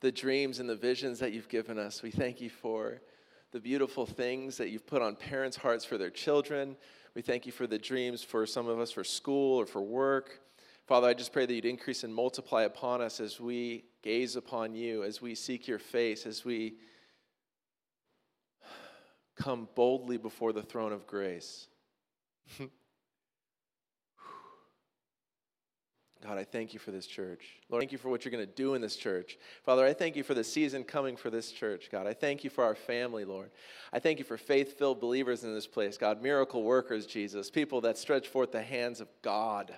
the dreams and the visions that you've given us. We thank you for the beautiful things that you've put on parents' hearts for their children. We thank you for the dreams for some of us for school or for work. Father, I just pray that you'd increase and multiply upon us as we gaze upon you, as we seek your face, as we come boldly before the throne of grace. God, I thank you for this church. Lord, thank you for what you're going to do in this church. Father, I thank you for the season coming for this church, God. I thank you for our family, Lord. I thank you for faith filled believers in this place, God. Miracle workers, Jesus. People that stretch forth the hands of God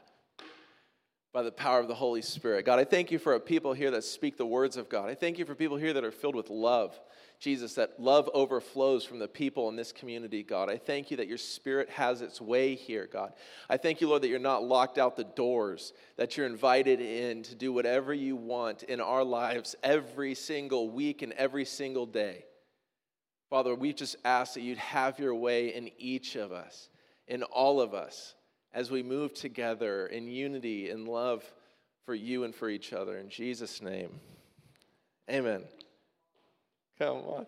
by the power of the Holy Spirit. God, I thank you for a people here that speak the words of God. I thank you for people here that are filled with love. Jesus, that love overflows from the people in this community, God. I thank you that your spirit has its way here, God. I thank you, Lord, that you're not locked out the doors, that you're invited in to do whatever you want in our lives every single week and every single day. Father, we just ask that you'd have your way in each of us, in all of us, as we move together in unity and love for you and for each other. In Jesus' name, amen. Come on.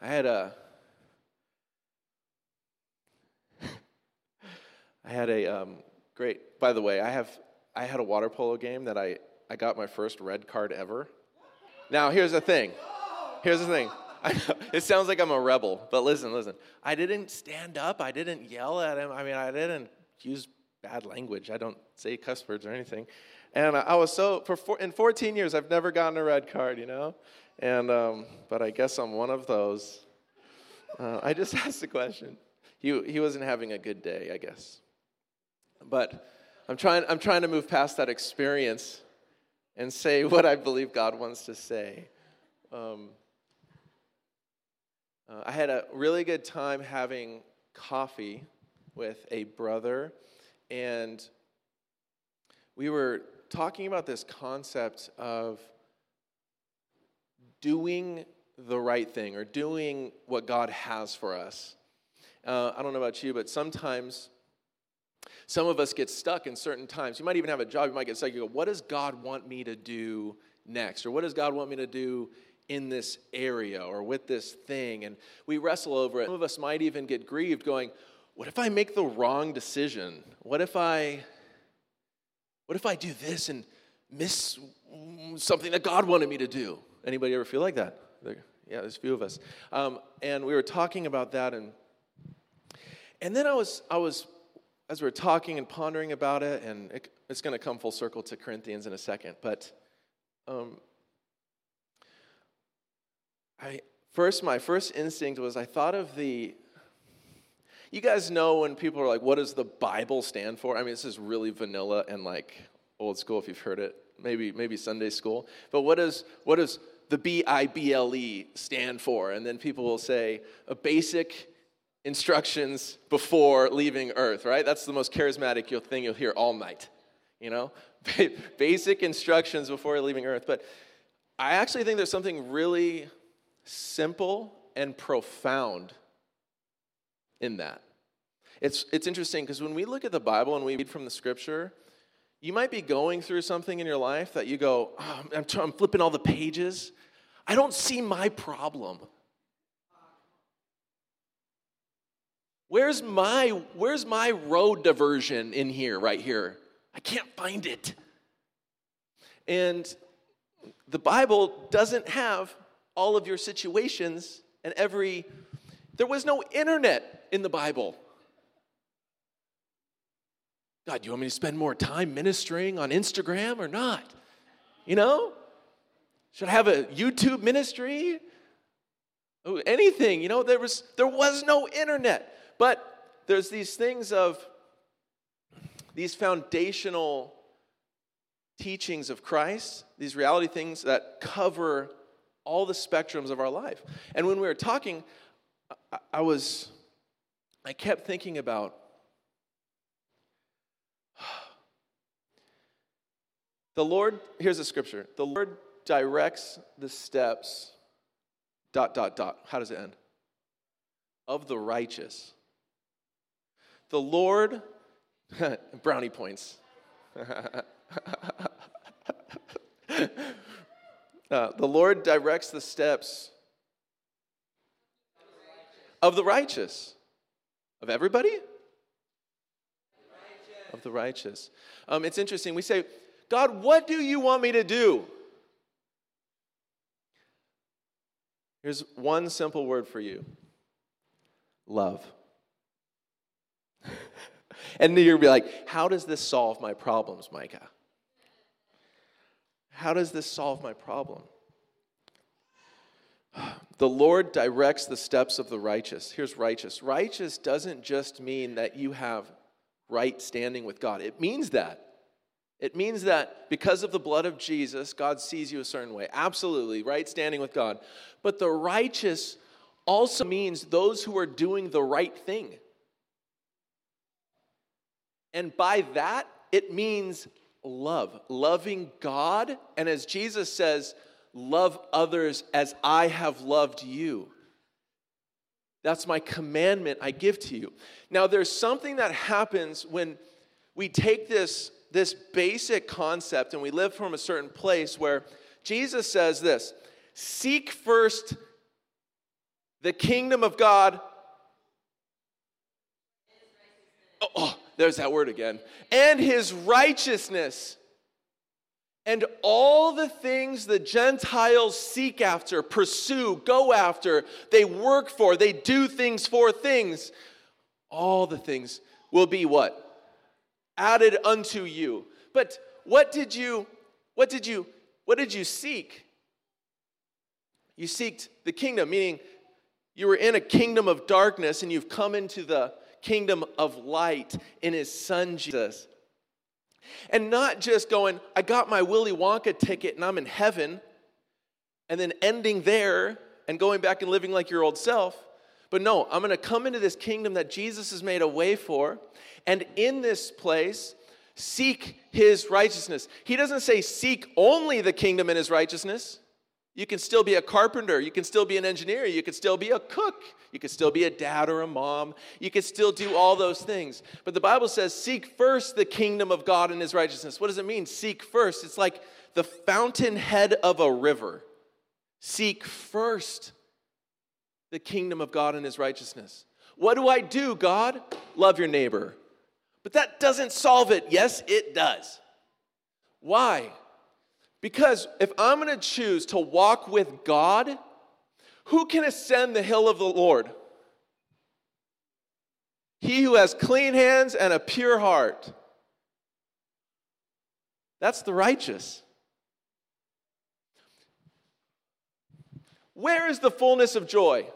I had a I had a um, great. By the way, I have I had a water polo game that I I got my first red card ever. Now here's the thing. Here's the thing. I, it sounds like I'm a rebel, but listen, listen. I didn't stand up. I didn't yell at him. I mean, I didn't use bad language. I don't say cuss words or anything. And I was so, for in 14 years, I've never gotten a red card, you know? And, um, but I guess I'm one of those. Uh, I just asked the question. He, he wasn't having a good day, I guess. But I'm trying, I'm trying to move past that experience and say what I believe God wants to say. Um, uh, I had a really good time having coffee with a brother, and we were talking about this concept of doing the right thing or doing what God has for us. Uh, I don't know about you, but sometimes some of us get stuck in certain times. You might even have a job, you might get stuck. You go, What does God want me to do next? Or what does God want me to do in this area or with this thing? And we wrestle over it. Some of us might even get grieved going, What if I make the wrong decision? What if I what if I do this and miss something that God wanted me to do? Anybody ever feel like that? Yeah, there's a few of us. Um, and we were talking about that, and and then I was I was as we were talking and pondering about it, and it, it's going to come full circle to Corinthians in a second, but um, I first my first instinct was I thought of the you guys know when people are like, what does the Bible stand for? I mean, this is really vanilla and like old school if you've heard it, maybe, maybe Sunday school. But what does, what does the B I B L E stand for? And then people will say, a basic instructions before leaving earth, right? That's the most charismatic thing you'll hear all night, you know? basic instructions before leaving earth. But I actually think there's something really simple and profound in that. It's, it's interesting because when we look at the Bible and we read from the scripture, you might be going through something in your life that you go, oh, I'm, t- I'm flipping all the pages. I don't see my problem. Where's my, where's my road diversion in here, right here? I can't find it. And the Bible doesn't have all of your situations and every, there was no internet in the Bible. God, do you want me to spend more time ministering on Instagram or not? You know? Should I have a YouTube ministry? Oh, anything, you know, there was there was no internet. But there's these things of these foundational teachings of Christ, these reality things that cover all the spectrums of our life. And when we were talking, I, I was I kept thinking about the Lord, here's a scripture the Lord directs the steps, dot, dot, dot. How does it end? Of the righteous. The Lord, brownie points. Uh, the Lord directs the steps of the righteous. Of everybody? Of the righteous. Um, it's interesting. We say, God, what do you want me to do? Here's one simple word for you love. and you'll be like, how does this solve my problems, Micah? How does this solve my problem? The Lord directs the steps of the righteous. Here's righteous. Righteous doesn't just mean that you have right standing with God, it means that. It means that because of the blood of Jesus, God sees you a certain way. Absolutely, right standing with God. But the righteous also means those who are doing the right thing. And by that, it means love, loving God. And as Jesus says, love others as I have loved you. That's my commandment I give to you. Now, there's something that happens when we take this, this basic concept and we live from a certain place where Jesus says this seek first the kingdom of God. Oh, oh, there's that word again. And his righteousness and all the things the Gentiles seek after, pursue, go after, they work for, they do things for things, all the things will be what? Added unto you. But what did you, what did you, what did you seek? You seeked the kingdom, meaning you were in a kingdom of darkness and you've come into the kingdom of light in his son Jesus. And not just going, I got my Willy Wonka ticket and I'm in heaven, and then ending there and going back and living like your old self. But no, I'm to come into this kingdom that Jesus has made a way for. And in this place, seek his righteousness. He doesn't say seek only the kingdom and his righteousness. You can still be a carpenter. You can still be an engineer. You can still be a cook. You can still be a dad or a mom. You can still do all those things. But the Bible says, seek first the kingdom of God and his righteousness. What does it mean, seek first? It's like the fountainhead of a river. Seek first the kingdom of God and his righteousness. What do I do, God? Love your neighbor. But that doesn't solve it. Yes, it does. Why? Because if I'm going to choose to walk with God, who can ascend the hill of the Lord? He who has clean hands and a pure heart. That's the righteous. Where is the fullness of joy?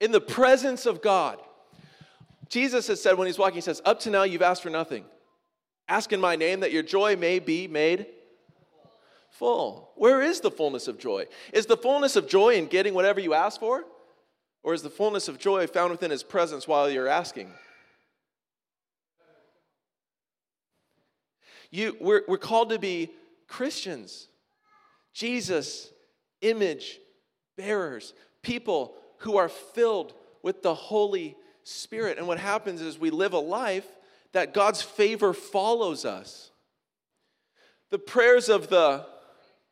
In the presence of God. Jesus has said when he's walking, he says, Up to now you've asked for nothing. Ask in my name that your joy may be made full. Where is the fullness of joy? Is the fullness of joy in getting whatever you ask for? Or is the fullness of joy found within his presence while you're asking? You, we're, we're called to be Christians, Jesus, image bearers, people who are filled with the Holy Spirit. And what happens is we live a life that God's favor follows us. The prayers of the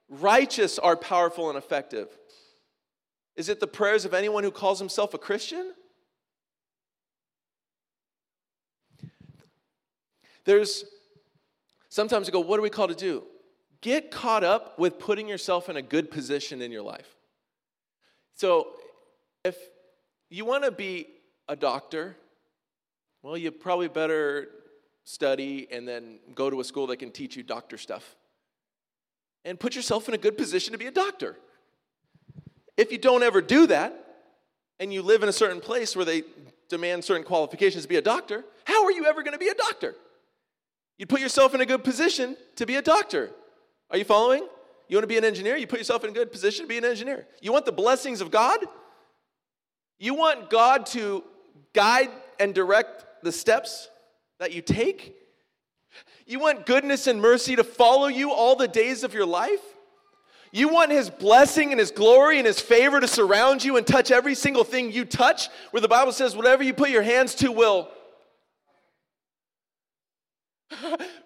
righteous are powerful and effective. Is it the prayers of anyone who calls himself a Christian? There's sometimes you go, what are we called to do? Get caught up with putting yourself in a good position in your life. So, if you want to be a doctor, well, you probably better study and then go to a school that can teach you doctor stuff. And put yourself in a good position to be a doctor. If you don't ever do that, and you live in a certain place where they demand certain qualifications to be a doctor, how are you ever going to be a doctor? You put yourself in a good position to be a doctor. Are you following? You want to be an engineer? You put yourself in a good position to be an engineer. You want the blessings of God? You want God to guide and direct the steps that you take? You want goodness and mercy to follow you all the days of your life? You want His blessing and His glory and His favor to surround you and touch every single thing you touch, where the Bible says, whatever you put your hands to will.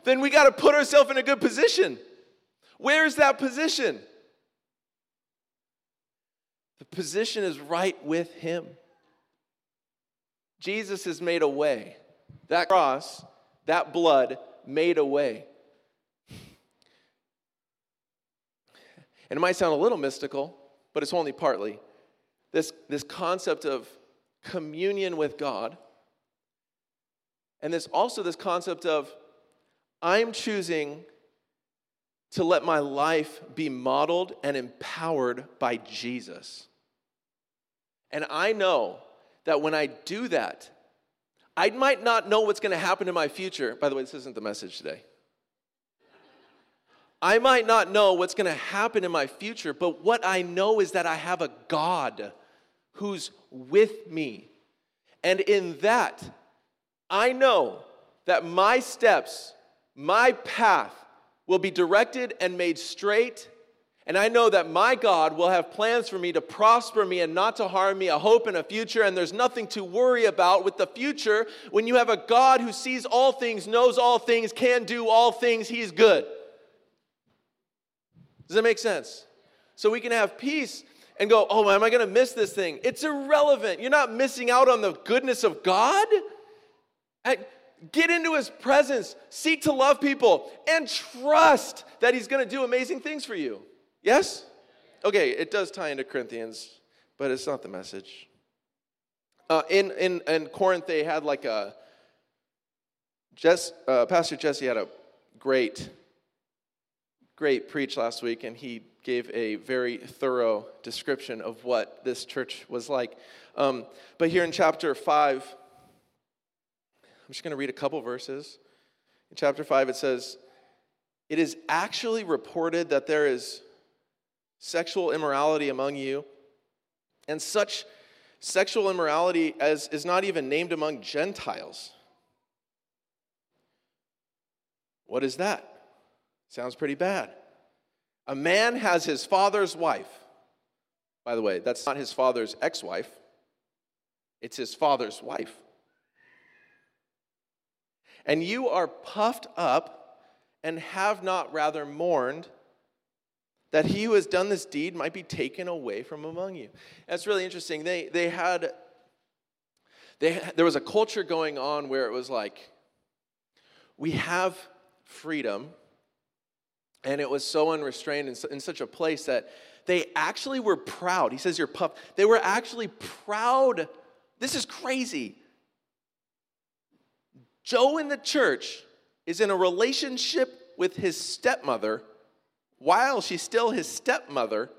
then we got to put ourselves in a good position. Where's that position? The position is right with Him. Jesus has made a way. That cross, that blood made a way. And it might sound a little mystical, but it's only partly. This, this concept of communion with God, and this also this concept of I'm choosing to let my life be modeled and empowered by Jesus. And I know that when I do that, I might not know what's going to happen in my future. By the way, this isn't the message today. I might not know what's going to happen in my future, but what I know is that I have a God who's with me. And in that, I know that my steps, my path will be directed and made straight. And I know that my God will have plans for me to prosper me and not to harm me, a hope and a future. And there's nothing to worry about with the future when you have a God who sees all things, knows all things, can do all things. He's good. Does that make sense? So we can have peace and go, oh, am I going to miss this thing? It's irrelevant. You're not missing out on the goodness of God. Get into his presence, seek to love people, and trust that he's going to do amazing things for you. Yes? Okay, it does tie into Corinthians, but it's not the message. Uh, in, in, in Corinth, they had like a, Jess, uh, Pastor Jesse had a great great preach last week, and he gave a very thorough description of what this church was like. Um, but here in chapter 5, I'm just going to read a couple verses. In chapter 5, it says, It is actually reported that there is sexual immorality among you, and such sexual immorality as is not even named among Gentiles. What is that? Sounds pretty bad. A man has his father's wife. By the way, that's not his father's ex wife, it's his father's wife. And you are puffed up and have not rather mourned that he who has done this deed might be taken away from among you. That's really interesting. They, they had, they, there was a culture going on where it was like, we have freedom, and it was so unrestrained in, in such a place that they actually were proud. He says, You're. They were actually proud. This is crazy. Joe in the church is in a relationship with his stepmother while she's still his stepmother,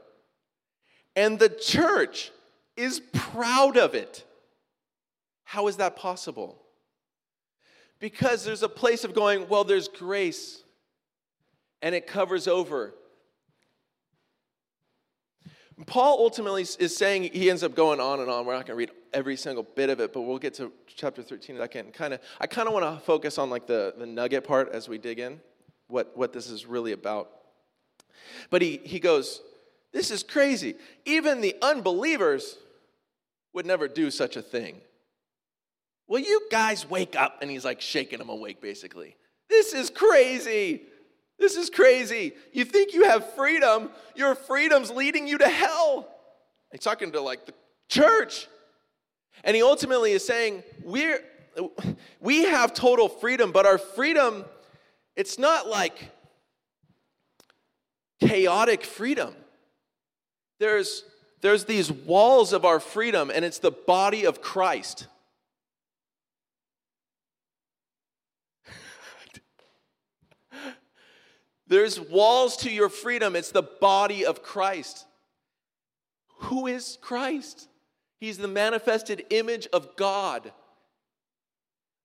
and the church is proud of it. How is that possible? Because there's a place of going, well, there's grace and it covers over. Paul ultimately is saying, he ends up going on and on. We're not going to read every single bit of it, but we'll get to chapter 13 in a second. Kind of, I kind of want to focus on like the, the nugget part as we dig in, what, what this is really about. But he, he goes, This is crazy. Even the unbelievers would never do such a thing. Will you guys wake up? And he's like shaking them awake, basically. This is crazy. This is crazy. You think you have freedom, your freedom's leading you to hell. He's talking to like the church. And he ultimately is saying, we're, we have total freedom, but our freedom, it's not like chaotic freedom. There's, there's these walls of our freedom, and it's the body of Christ. There's walls to your freedom. It's the body of Christ. Who is Christ? He's the manifested image of God.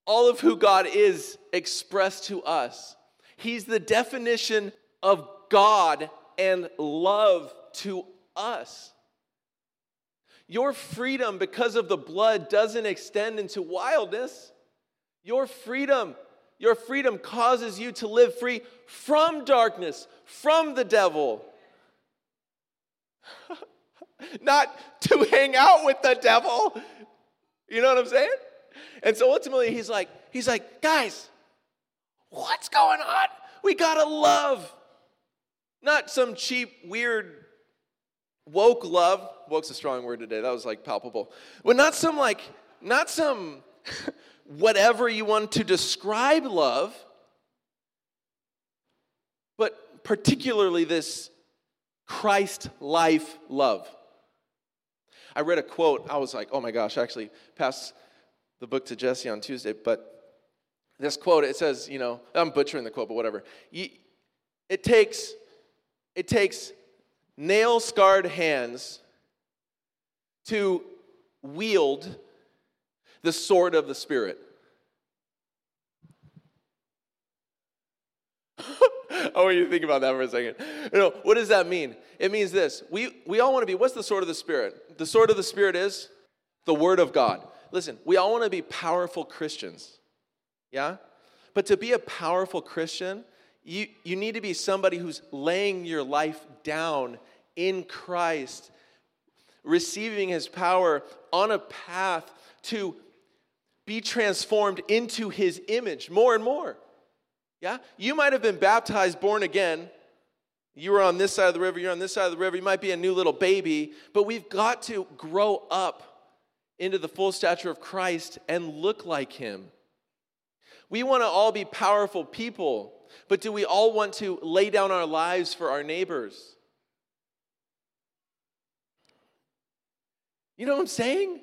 All of who God is expressed to us. He's the definition of God and love to us. Your freedom because of the blood doesn't extend into wildness. Your freedom your freedom causes you to live free from darkness, from the devil. Not to hang out with the devil. You know what I'm saying? And so ultimately he's like, he's like, guys, what's going on? We gotta love. Not some cheap, weird, woke love. Woke's a strong word today. That was like palpable. But not some like, not some whatever you want to describe love, but particularly this Christ life love. I read a quote. I was like, oh my gosh, I actually passed the book to Jesse on Tuesday, but this quote, it says, you know, I'm butchering the quote, but whatever. It takes, it takes nail scarred hands to wield the sword of the Spirit. I want you to think about that for a second. You know, what does that mean? It means this. We, we all want to be, what's the sword of the Spirit? The sword of the Spirit is the Word of God. Listen, we all want to be powerful Christians. Yeah? But to be a powerful Christian, you, you need to be somebody who's laying your life down in Christ, receiving his power on a path to be transformed into his image more and more. Yeah? You might have been baptized, born again. You were on this side of the river, you're on this side of the river. You might be a new little baby, but we've got to grow up into the full stature of Christ and look like him. We want to all be powerful people, but do we all want to lay down our lives for our neighbors? You know what I'm saying?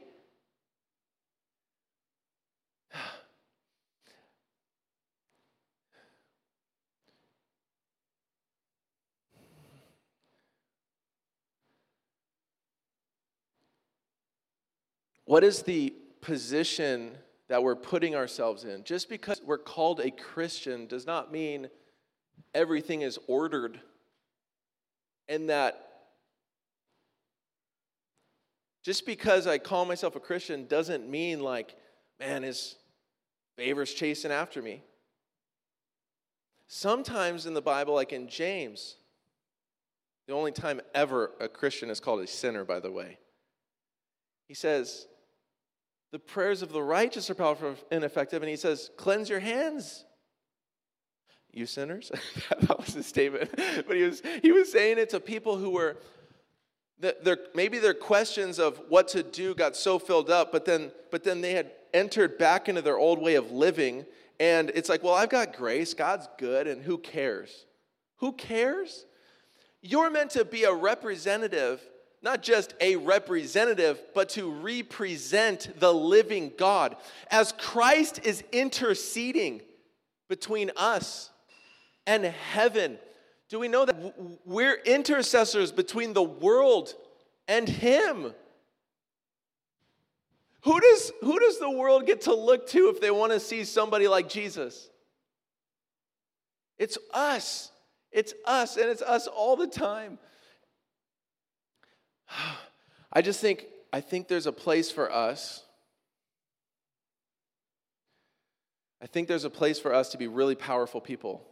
What is the position that we're putting ourselves in? Just because we're called a Christian does not mean everything is ordered and that just because I call myself a Christian doesn't mean like, man, his favor's chasing after me. Sometimes in the Bible, like in James, the only time ever a Christian is called a sinner, by the way, he says, the prayers of the righteous are powerful and effective. And he says, Cleanse your hands, you sinners. that was his statement. But he was, he was saying it to people who were, that their, maybe their questions of what to do got so filled up, but then, but then they had entered back into their old way of living. And it's like, well, I've got grace, God's good, and who cares? Who cares? You're meant to be a representative not just a representative, but to represent the living God. As Christ is interceding between us and heaven, do we know that we're intercessors between the world and Him? Who does, who does the world get to look to if they want to see somebody like Jesus? It's us. It's us, and it's us all the time. I just think, I think there's a place for us. I think there's a place for us to be really powerful people.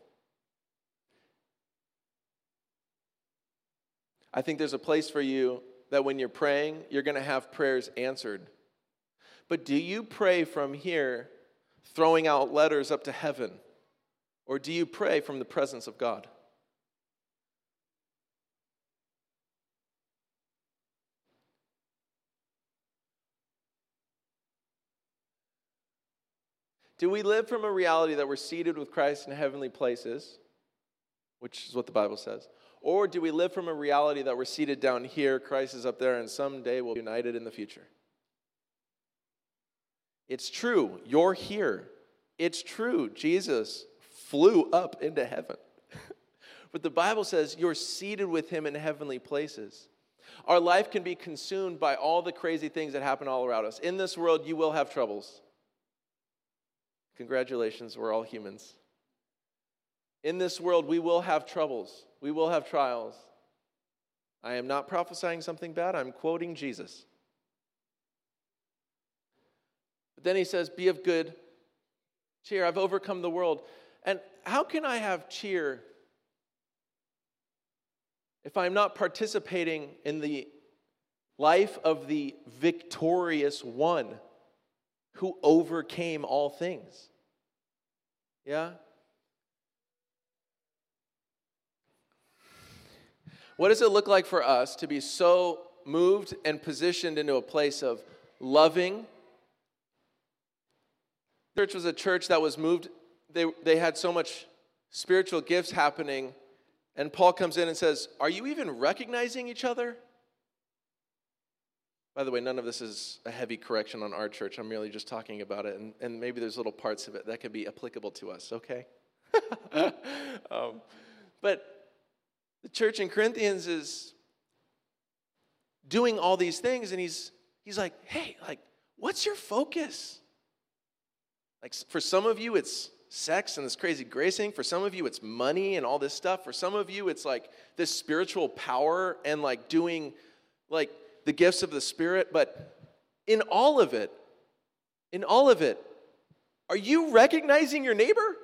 I think there's a place for you that when you're praying, you're going to have prayers answered. But do you pray from here, throwing out letters up to heaven? Or do you pray from the presence of God? Do we live from a reality that we're seated with Christ in heavenly places, which is what the Bible says? Or do we live from a reality that we're seated down here, Christ is up there, and someday we'll be united in the future? It's true, you're here. It's true, Jesus flew up into heaven. but the Bible says you're seated with him in heavenly places. Our life can be consumed by all the crazy things that happen all around us. In this world, you will have troubles. Congratulations, we're all humans. In this world, we will have troubles, we will have trials. I am not prophesying something bad, I'm quoting Jesus. But then he says, Be of good cheer. I've overcome the world. And how can I have cheer if I'm not participating in the life of the victorious one who overcame all things? Yeah? What does it look like for us to be so moved and positioned into a place of loving? Church was a church that was moved, they, they had so much spiritual gifts happening. And Paul comes in and says, Are you even recognizing each other? By the way, none of this is a heavy correction on our church. I'm merely just talking about it, and, and maybe there's little parts of it that could be applicable to us, okay? um, but the church in Corinthians is doing all these things, and he's, he's like, hey, like, what's your focus? Like, for some of you, it's sex and this crazy gracing. For some of you, it's money and all this stuff. For some of you, it's like this spiritual power and like doing like the gifts of the Spirit, but in all of it, in all of it, are you recognizing your neighbor?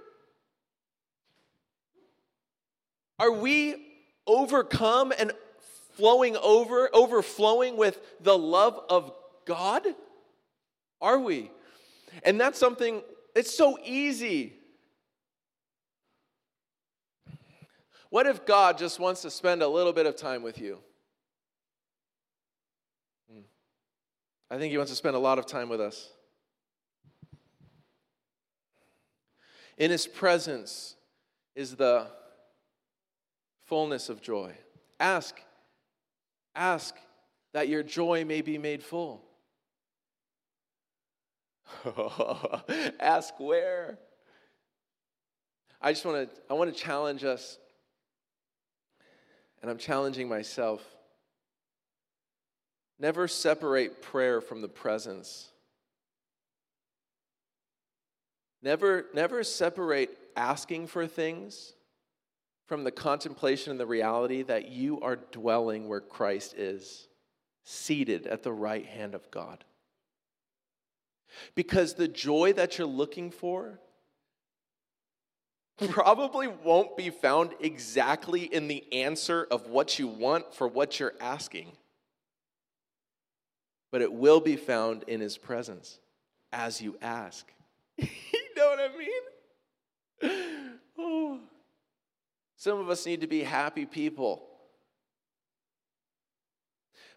Are we overcome and flowing over, overflowing with the love of God? Are we? And that's something, it's so easy. What if God just wants to spend a little bit of time with you? I think He wants to spend a lot of time with us. In His presence is the fullness of joy. Ask, ask that your joy may be made full. ask where? I just want to I want to challenge us and I'm challenging myself Never separate prayer from the presence. Never, never separate asking for things from the contemplation and the reality that you are dwelling where Christ is, seated at the right hand of God. Because the joy that you're looking for probably won't be found exactly in the answer of what you want for what you're asking but it will be found in his presence as you ask. you know what I mean? Oh. Some of us need to be happy people.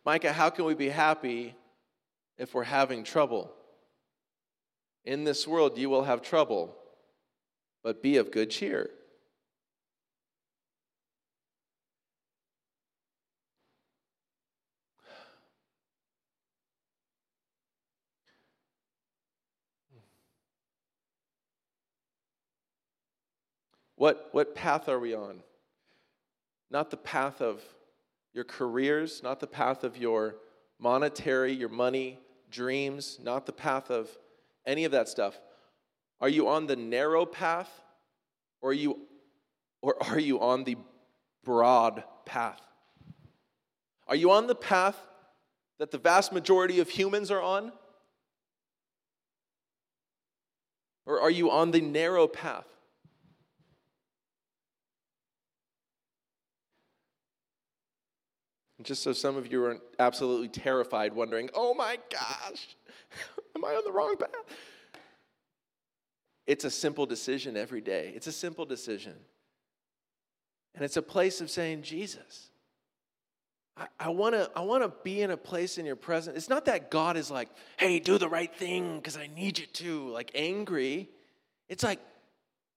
Micah, how can we be happy if we're having trouble? In this world, you will have trouble, but be of good cheer. What, what path are we on? Not the path of your careers, not the path of your monetary, your money, dreams, not the path of any of that stuff. Are you on the narrow path or are you, or are you on the broad path? Are you on the path that the vast majority of humans are on? Or are you on the narrow path? Just so some of you are absolutely terrified, wondering, oh my gosh, am I on the wrong path? It's a simple decision every day. It's a simple decision. And it's a place of saying, Jesus, I, I want to I wanna be in a place in your presence. It's not that God is like, hey, do the right thing because I need you to, like angry. It's like,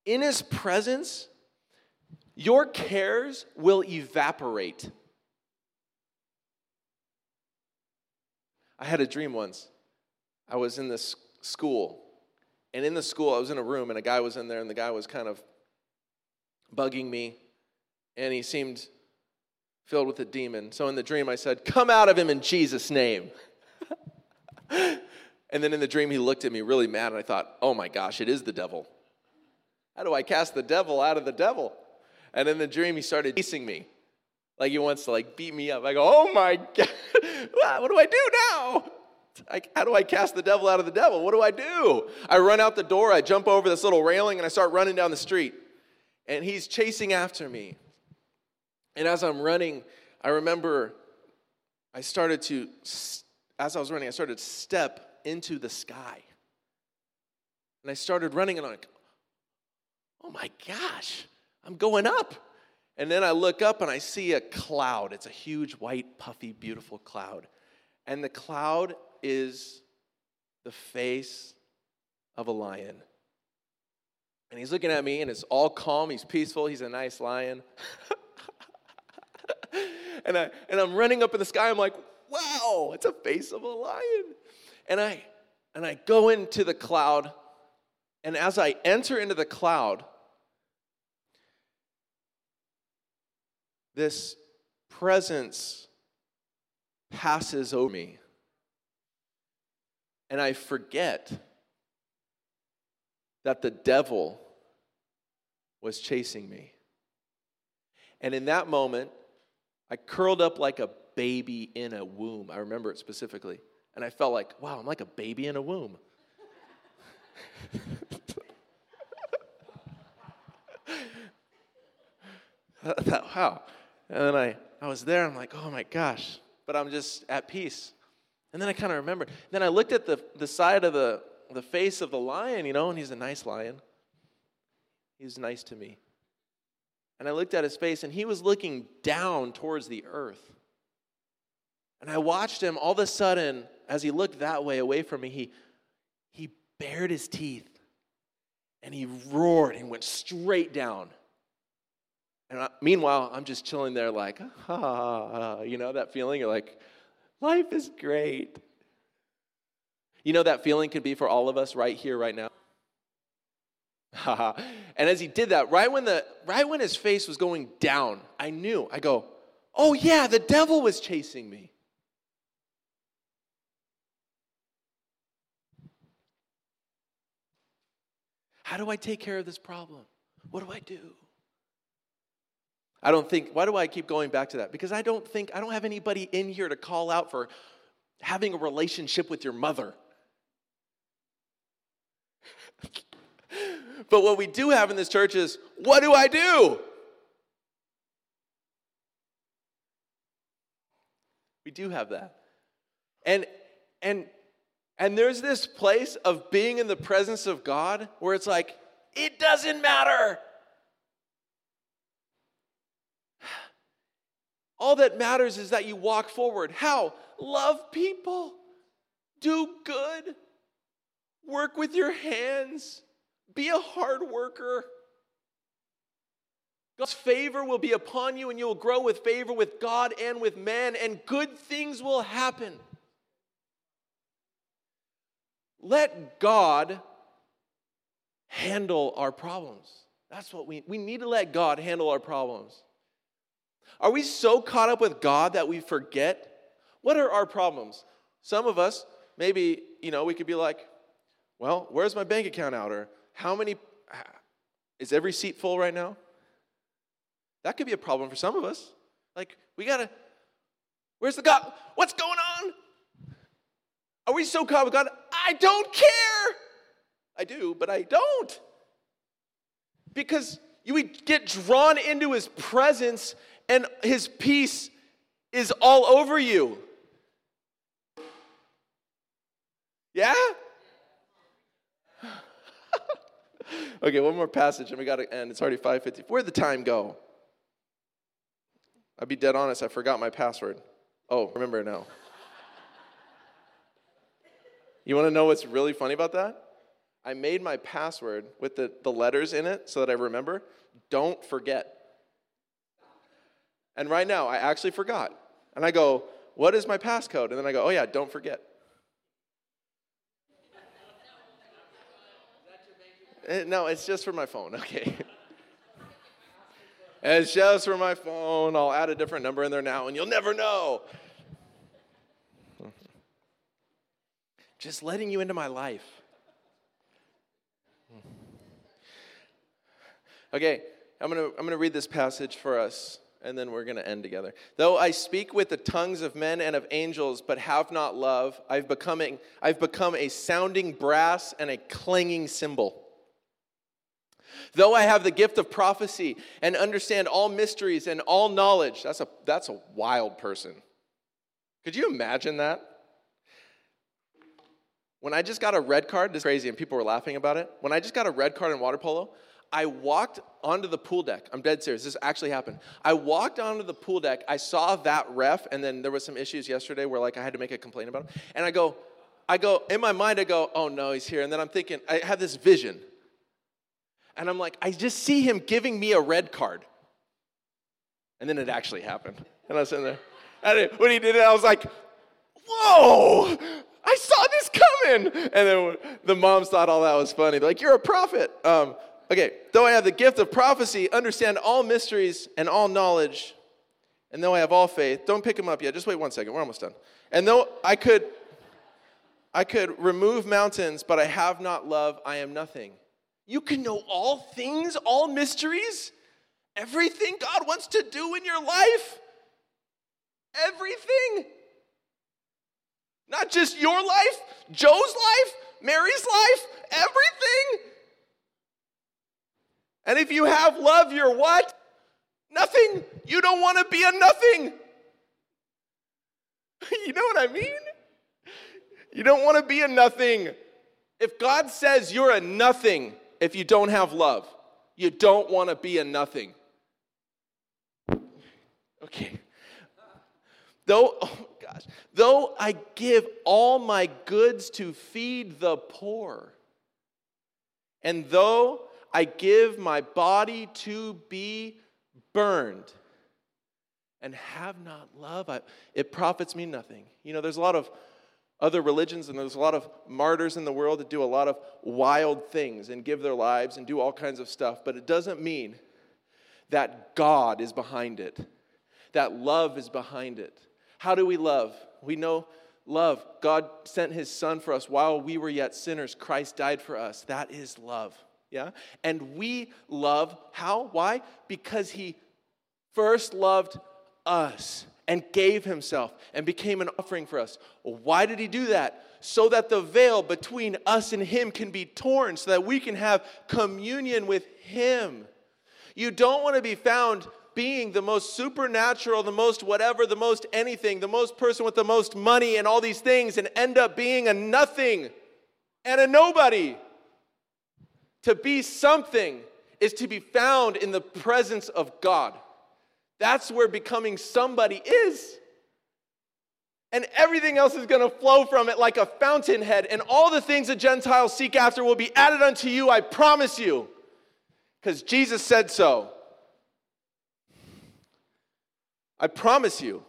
in his presence, your cares will evaporate. I had a dream once. I was in this school, and in the school, I was in a room, and a guy was in there, and the guy was kind of bugging me, and he seemed filled with a demon. So in the dream, I said, Come out of him in Jesus' name. and then in the dream, he looked at me really mad, and I thought, Oh my gosh, it is the devil. How do I cast the devil out of the devil? And in the dream, he started chasing me. Like he wants to like beat me up. I go, oh my God, what do I do now? Like, how do I cast the devil out of the devil? What do I do? I run out the door, I jump over this little railing, and I start running down the street. And he's chasing after me. And as I'm running, I remember I started to, as I was running, I started to step into the sky. And I started running, and I'm like, oh my gosh, I'm going up. And then I look up and I see a cloud. It's a huge, white, puffy, beautiful cloud. And the cloud is the face of a lion. And he's looking at me and it's all calm. He's peaceful. He's a nice lion. and, I, and I'm running up in the sky. I'm like, wow, it's a face of a lion. And I, and I go into the cloud. And as I enter into the cloud, this presence passes over me. And I forget that the devil was chasing me. And in that moment, I curled up like a baby in a womb. I remember it specifically. And I felt like, wow, I'm like a baby in a womb. wow. And then I, I was there, I'm like, oh my gosh. But I'm just at peace. And then I kind of remembered. Then I looked at the, the side of the, the face of the lion, you know, and he's a nice lion. He's nice to me. And I looked at his face, and he was looking down towards the earth. And I watched him all of a sudden, as he looked that way away from me, he, he bared his teeth and he roared and went straight down. And I, meanwhile, I'm just chilling there, like, ah, you know, that feeling? You're like, life is great. You know, that feeling could be for all of us right here, right now. and as he did that, right when, the, right when his face was going down, I knew, I go, oh yeah, the devil was chasing me. How do I take care of this problem? What do I do? I don't think, why do I keep going back to that? Because I don't think, I don't have anybody in here to call out for having a relationship with your mother. but what we do have in this church is, what do I do? We do have that. And and and there's this place of being in the presence of God where it's like, it doesn't matter. All that matters is that you walk forward. How? Love people, do good, work with your hands, be a hard worker. God's favor will be upon you, and you will grow with favor with God and with man, and good things will happen. Let God handle our problems. That's what we we need to let God handle our problems. Are we so caught up with God that we forget what are our problems? Some of us, maybe, you know, we could be like, well, where's my bank account out? Or how many, is every seat full right now? That could be a problem for some of us. Like, we gotta, where's the God? What's going on? Are we so caught up with God? I don't care. I do, but I don't. Because you would get drawn into his presence and his peace is all over you. Yeah? okay, one more passage and we got to end. It's already 5:50. Where'd the time go? I'd be dead honest, I forgot my password. Oh, remember it now. You want to know what's really funny about that? I made my password with the, the letters in it so that I remember. Don't forget. And right now, I actually forgot. And I go, What is my passcode? And then I go, Oh, yeah, don't forget. Eh, no, it's just for my phone, okay. it's just for my phone. I'll add a different number in there now, and you'll never know. Just letting you into my life. Okay, I'm gonna, I'm gonna read this passage for us and then we're going to end together. Though I speak with the tongues of men and of angels, but have not love, I've, becoming, I've become a sounding brass and a clanging cymbal. Though I have the gift of prophecy and understand all mysteries and all knowledge, that's a, that's a wild person. Could you imagine that? When I just got a red card, this is crazy, and people were laughing about it. When I just got a red card in water polo, I walked onto the pool deck. I'm dead serious. This actually happened. I walked onto the pool deck. I saw that ref, and then there was some issues yesterday where like I had to make a complaint about him. And I go, I go in my mind. I go, oh no, he's here. And then I'm thinking, I have this vision, and I'm like, I just see him giving me a red card. And then it actually happened. And I was sitting there. And when he did it, I was like, whoa, I saw this coming. And then the moms thought all that was funny. They're like, you're a prophet. Um, okay, though I have the gift of prophecy, understand all mysteries and all knowledge, and though I have all faith, don't pick them up yet. Just wait one second. We're almost done. And though I could, I could remove mountains, but I have not love, I am nothing. You can know all things, all mysteries, everything God wants to do in your life. Everything. Not just your life, Joe's life, Mary's life, everything. And if you have love, you're what? Nothing. You don't want to be a nothing. you know what I mean? You don't want to be a nothing. If God says you're a nothing if you don't have love, you don't want to be a nothing. Okay. Though, oh gosh, though I give all my goods to feed the poor, and though I give my body to be burned, and have not love, I, it profits me nothing. You know, there's a lot of other religions and there's a lot of martyrs in the world that do a lot of wild things and give their lives and do all kinds of stuff, but it doesn't mean that God is behind it, that love is behind it. How do we love? We know love. God sent his son for us while we were yet sinners. Christ died for us. That is love. Yeah? And we love how? Why? Because he first loved us and gave himself and became an offering for us. Why did he do that? So that the veil between us and him can be torn, so that we can have communion with him. You don't want to be found being the most supernatural, the most whatever, the most anything, the most person with the most money and all these things, and end up being a nothing and a nobody. To be something is to be found in the presence of God. That's where becoming somebody is. And everything else is going to flow from it like a fountainhead. And all the things the Gentiles seek after will be added unto you, I promise you. Because Jesus said so. I promise you.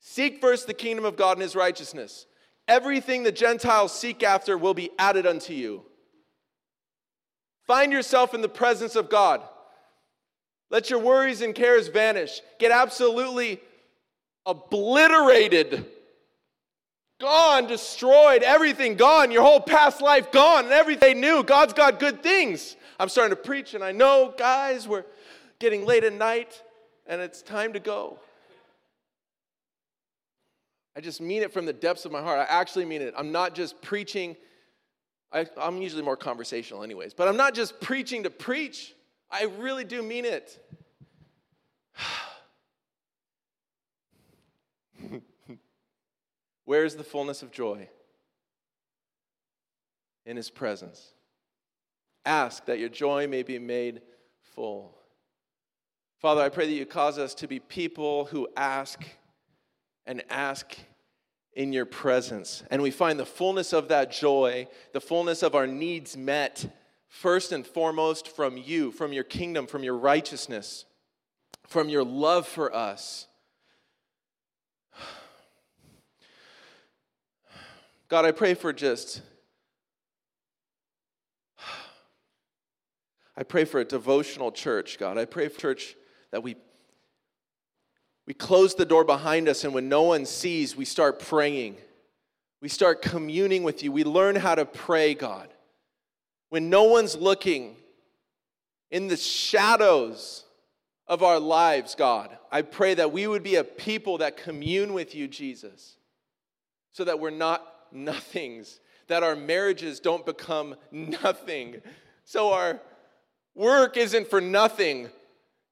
Seek first the kingdom of God and his righteousness. Everything the Gentiles seek after will be added unto you. Find yourself in the presence of God. Let your worries and cares vanish. Get absolutely obliterated. Gone, destroyed, everything gone, your whole past life gone, and everything new. God's got good things. I'm starting to preach, and I know, guys, we're getting late at night, and it's time to go. I just mean it from the depths of my heart. I actually mean it. I'm not just preaching. I, am usually more conversational, anyways, but I'm not just preaching to preach. I really do mean it. Where is the fullness of joy? In his presence. Ask that your joy may be made full. Father, I pray that you cause us to be people who ask and ask in your presence. And we find the fullness of that joy, the fullness of our needs met, first and foremost from you, from your kingdom, from your righteousness, from your love for us. God, I pray for just. I pray for a devotional church, God. I pray for church that we we close the door behind us, and when no one sees, we start praying. We start communing with you. We learn how to pray, God. When no one's looking, in the shadows of our lives, God, I pray that we would be a people that commune with you, Jesus, so that we're not nothings, that our marriages don't become nothing, so our work isn't for nothing,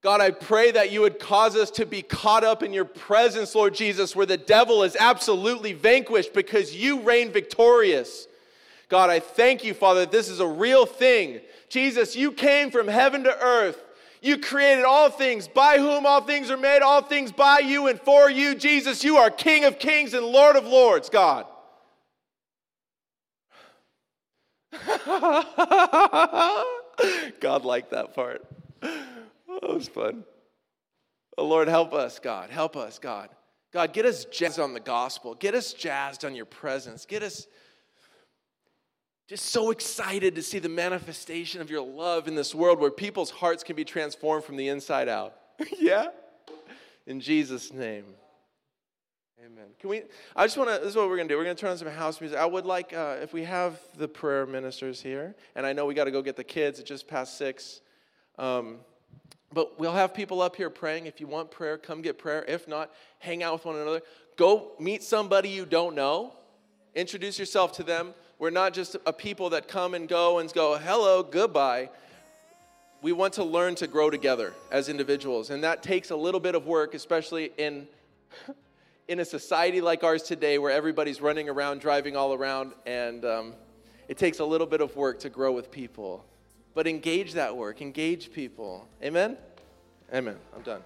God, I pray that you would cause us to be caught up in your presence, Lord Jesus, where the devil is absolutely vanquished because you reign victorious. God, I thank you, Father, that this is a real thing. Jesus, you came from heaven to earth. You created all things, by whom all things are made, all things by you and for you. Jesus, you are King of kings and Lord of lords, God. God liked that part. That was fun. Oh, Lord, help us, God. Help us, God. God, get us jazzed on the gospel. Get us jazzed on your presence. Get us just so excited to see the manifestation of your love in this world where people's hearts can be transformed from the inside out. yeah? In Jesus' name. Amen. Can we? I just want to. This is what we're going to do. We're going to turn on some house music. I would like, uh, if we have the prayer ministers here, and I know we got to go get the kids. It's just past six. Um, but we'll have people up here praying. If you want prayer, come get prayer. If not, hang out with one another. Go meet somebody you don't know. Introduce yourself to them. We're not just a people that come and go and go, hello, goodbye. We want to learn to grow together as individuals. And that takes a little bit of work, especially in, in a society like ours today where everybody's running around, driving all around. And um, it takes a little bit of work to grow with people. But engage that work, engage people. Amen? Amen. I'm done.